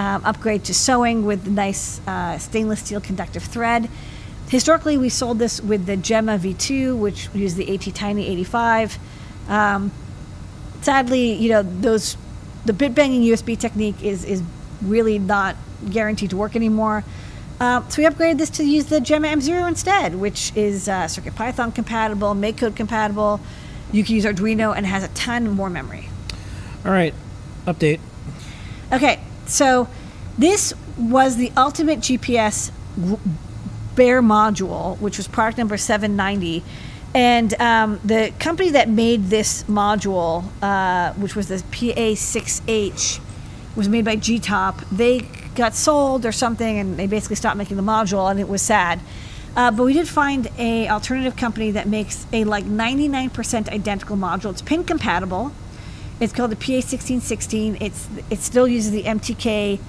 um, upgrade to sewing with nice uh, stainless steel conductive thread. Historically, we sold this with the Gemma V2, which used the ATtiny85. Um, sadly, you know, those the bit banging USB technique is is really not guaranteed to work anymore. Uh, so we upgraded this to use the Gemma M0 instead, which is uh, CircuitPython compatible, MakeCode compatible. You can use Arduino and has a ton more memory. All right. Update. Okay, so this was the ultimate GPS bare module, which was product number 790. And um, the company that made this module, uh, which was the PA6H, was made by GTOP. They got sold or something, and they basically stopped making the module, and it was sad. Uh, but we did find a alternative company that makes a like 99% identical module. It's pin compatible. It's called the PA1616. It's it still uses the MTK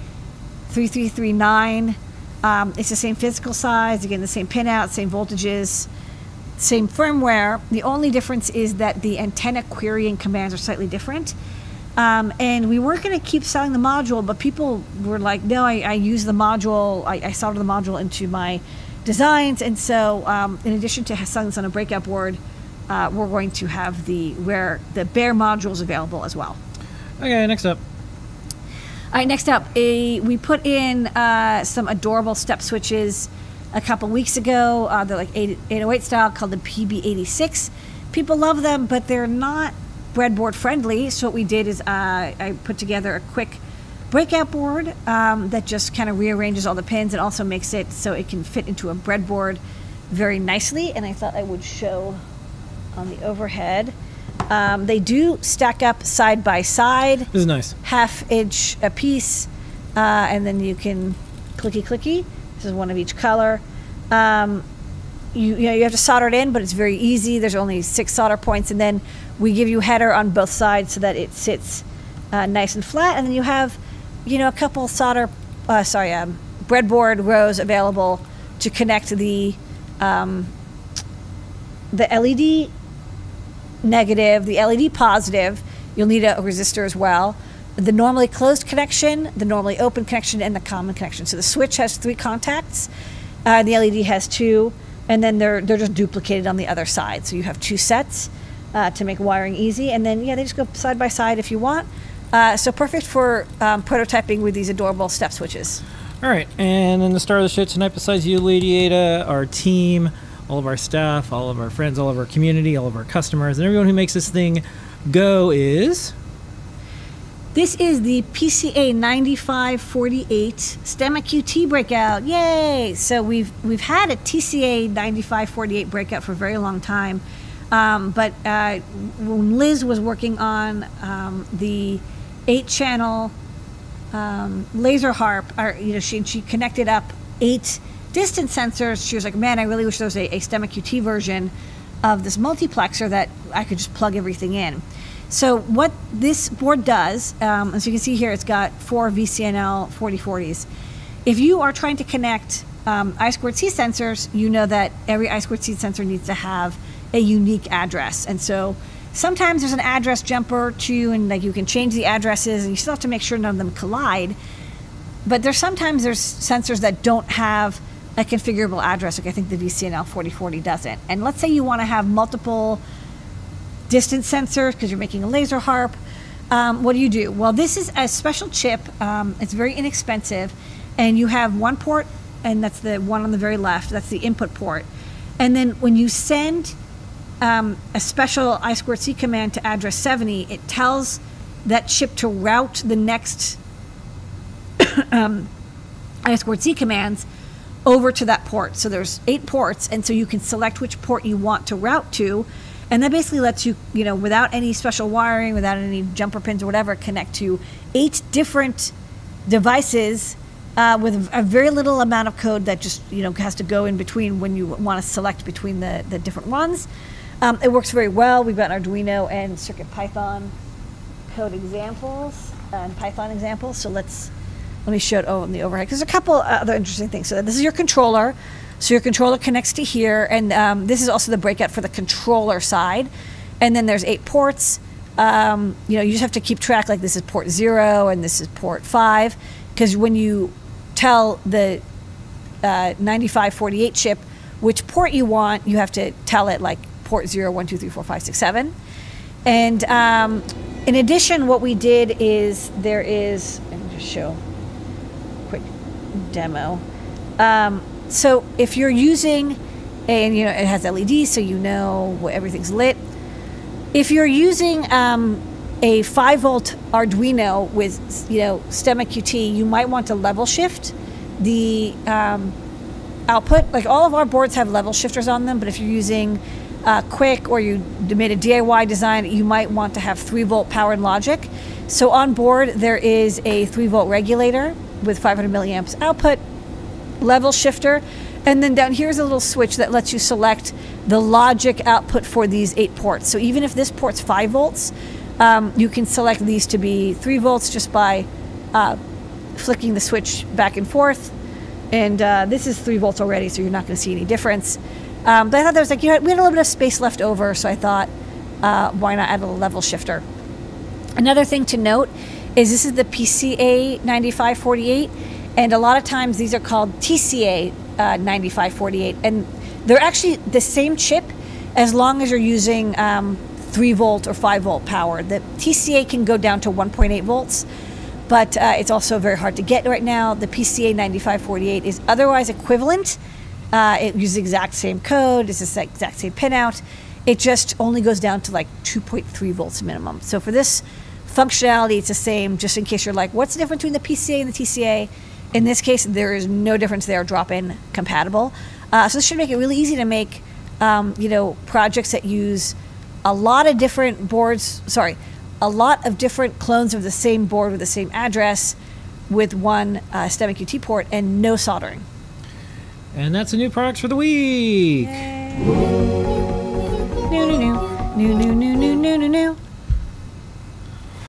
3339. Um, it's the same physical size, again the same pinout, same voltages, same firmware. The only difference is that the antenna querying commands are slightly different. Um, and we weren't going to keep selling the module, but people were like, no, I, I use the module, I, I soldered the module into my designs. And so, um, in addition to selling this on a breakout board, uh, we're going to have the where the bare modules available as well. Okay. Next up. All right, next up, a, we put in uh, some adorable step switches a couple weeks ago. Uh, they're like 8, 808 style called the PB86. People love them, but they're not breadboard friendly. So what we did is uh, I put together a quick breakout board um, that just kind of rearranges all the pins and also makes it so it can fit into a breadboard very nicely. And I thought I would show on the overhead. Um, they do stack up side by side This is nice. half inch a piece, uh, and then you can clicky clicky. This is one of each color. Um, you, you know you have to solder it in, but it's very easy. There's only six solder points, and then we give you header on both sides so that it sits uh, nice and flat. And then you have, you know, a couple solder, uh, sorry, um, breadboard rows available to connect the um, the LED negative, the LED positive. You'll need a, resistor as well. The normally closed connection, the normally open connection, and the common connection. So the switch has three contacts. Uh, the LED has two, and then they're they're just duplicated on the other side. So you have two sets uh, to make wiring easy, and then yeah, they just go side by side if you want. Uh, so perfect for um, prototyping with these adorable step switches. All right. And then the star of the show tonight, besides you, Lady Ada, our team, all of our staff, all of our friends, all of our community, all of our customers, and everyone who makes this thing go is. This is the PCA 9548 STEMMA QT breakout. Yay! So we've we've had a TCA 9548 breakout for a very long time, um, but uh, when Liz was working on um, the eight-channel um, laser harp, or, you know, she she connected up eight distance sensors. She was like, "Man, I really wish there was a, a STEMMA QT version of this multiplexer that I could just plug everything in." So what this board does, um, as you can see here, it's got four VCNL 4040s. If you are trying to connect um, I squared C sensors, you know that every I squared C sensor needs to have a unique address. And so sometimes there's an address jumper too, and like you can change the addresses, and you still have to make sure none of them collide. But there's sometimes there's sensors that don't have a configurable address, like I think the VCNL 4040 doesn't. And let's say you want to have multiple distance sensors because you're making a laser harp. Um, what do you do? Well, this is a special chip. Um, it's very inexpensive, and you have one port, and that's the one on the very left. That's the input port. And then when you send um, a special I squared C command to address 70, it tells that chip to route the next um, I squared C commands over to that port. So there's eight ports, and so you can select which port you want to route to, and that basically lets you, you know, without any special wiring, without any jumper pins or whatever, connect to eight different devices uh, with a very little amount of code that just you know has to go in between when you want to select between the, the different ones. Um, it works very well. We've got Arduino and Circuit Python code examples and Python examples. So let's let me show it on the overhead. There's a couple other interesting things. So this is your controller. So your controller connects to here, and um, this is also the breakout for the controller side. And then there's eight ports. Um, you know, you just have to keep track. Like this is port zero, and this is port five, because when you tell the uh, 9548 chip which port you want, you have to tell it like port zero, one, two, three, four, five, six, seven. And um, in addition, what we did is there is, let me just show demo. Um, so if you're using, and you know, it has LEDs, so you know everything's lit. If you're using um, a 5 volt Arduino with, you know, STEMMA QT, you might want to level shift the um, output. Like all of our boards have level shifters on them, but if you're using uh, Qwiic or you made a DIY design, you might want to have 3 volt powered logic. So on board, there is a 3 volt regulator with 500 milliamps output, level shifter, and then down here is a little switch that lets you select the logic output for these eight ports. So even if this port's 5 volts, um, you can select these to be 3 volts just by uh, flicking the switch back and forth. And uh, this is 3 volts already, so you're not going to see any difference. Um, but I thought there was like, you know, we had a little bit of space left over, so I thought, uh, why not add a level shifter? Another thing to note is this is the PCA 9548, and a lot of times these are called TCA uh, 9548, and they're actually the same chip as long as you're using um, 3 volt or 5 volt power. The TCA can go down to 1.8 volts, but uh, it's also very hard to get right now. The PCA 9548 is otherwise equivalent. Uh, it uses the exact same code, it's the exact same pinout. It just only goes down to like 2.3 volts minimum. So for this functionality, it's the same, just in case you're like, what's the difference between the PCA and the TCA? In this case, there is no difference. They are drop-in compatible. Uh, so this should make it really easy to make, um, you know, projects that use a lot of different boards. Sorry, a lot of different clones of the same board with the same address, with one uh, STEMMA QT port and no soldering. And that's the new products for the week. New, new, new, new, new, new, new, new, new.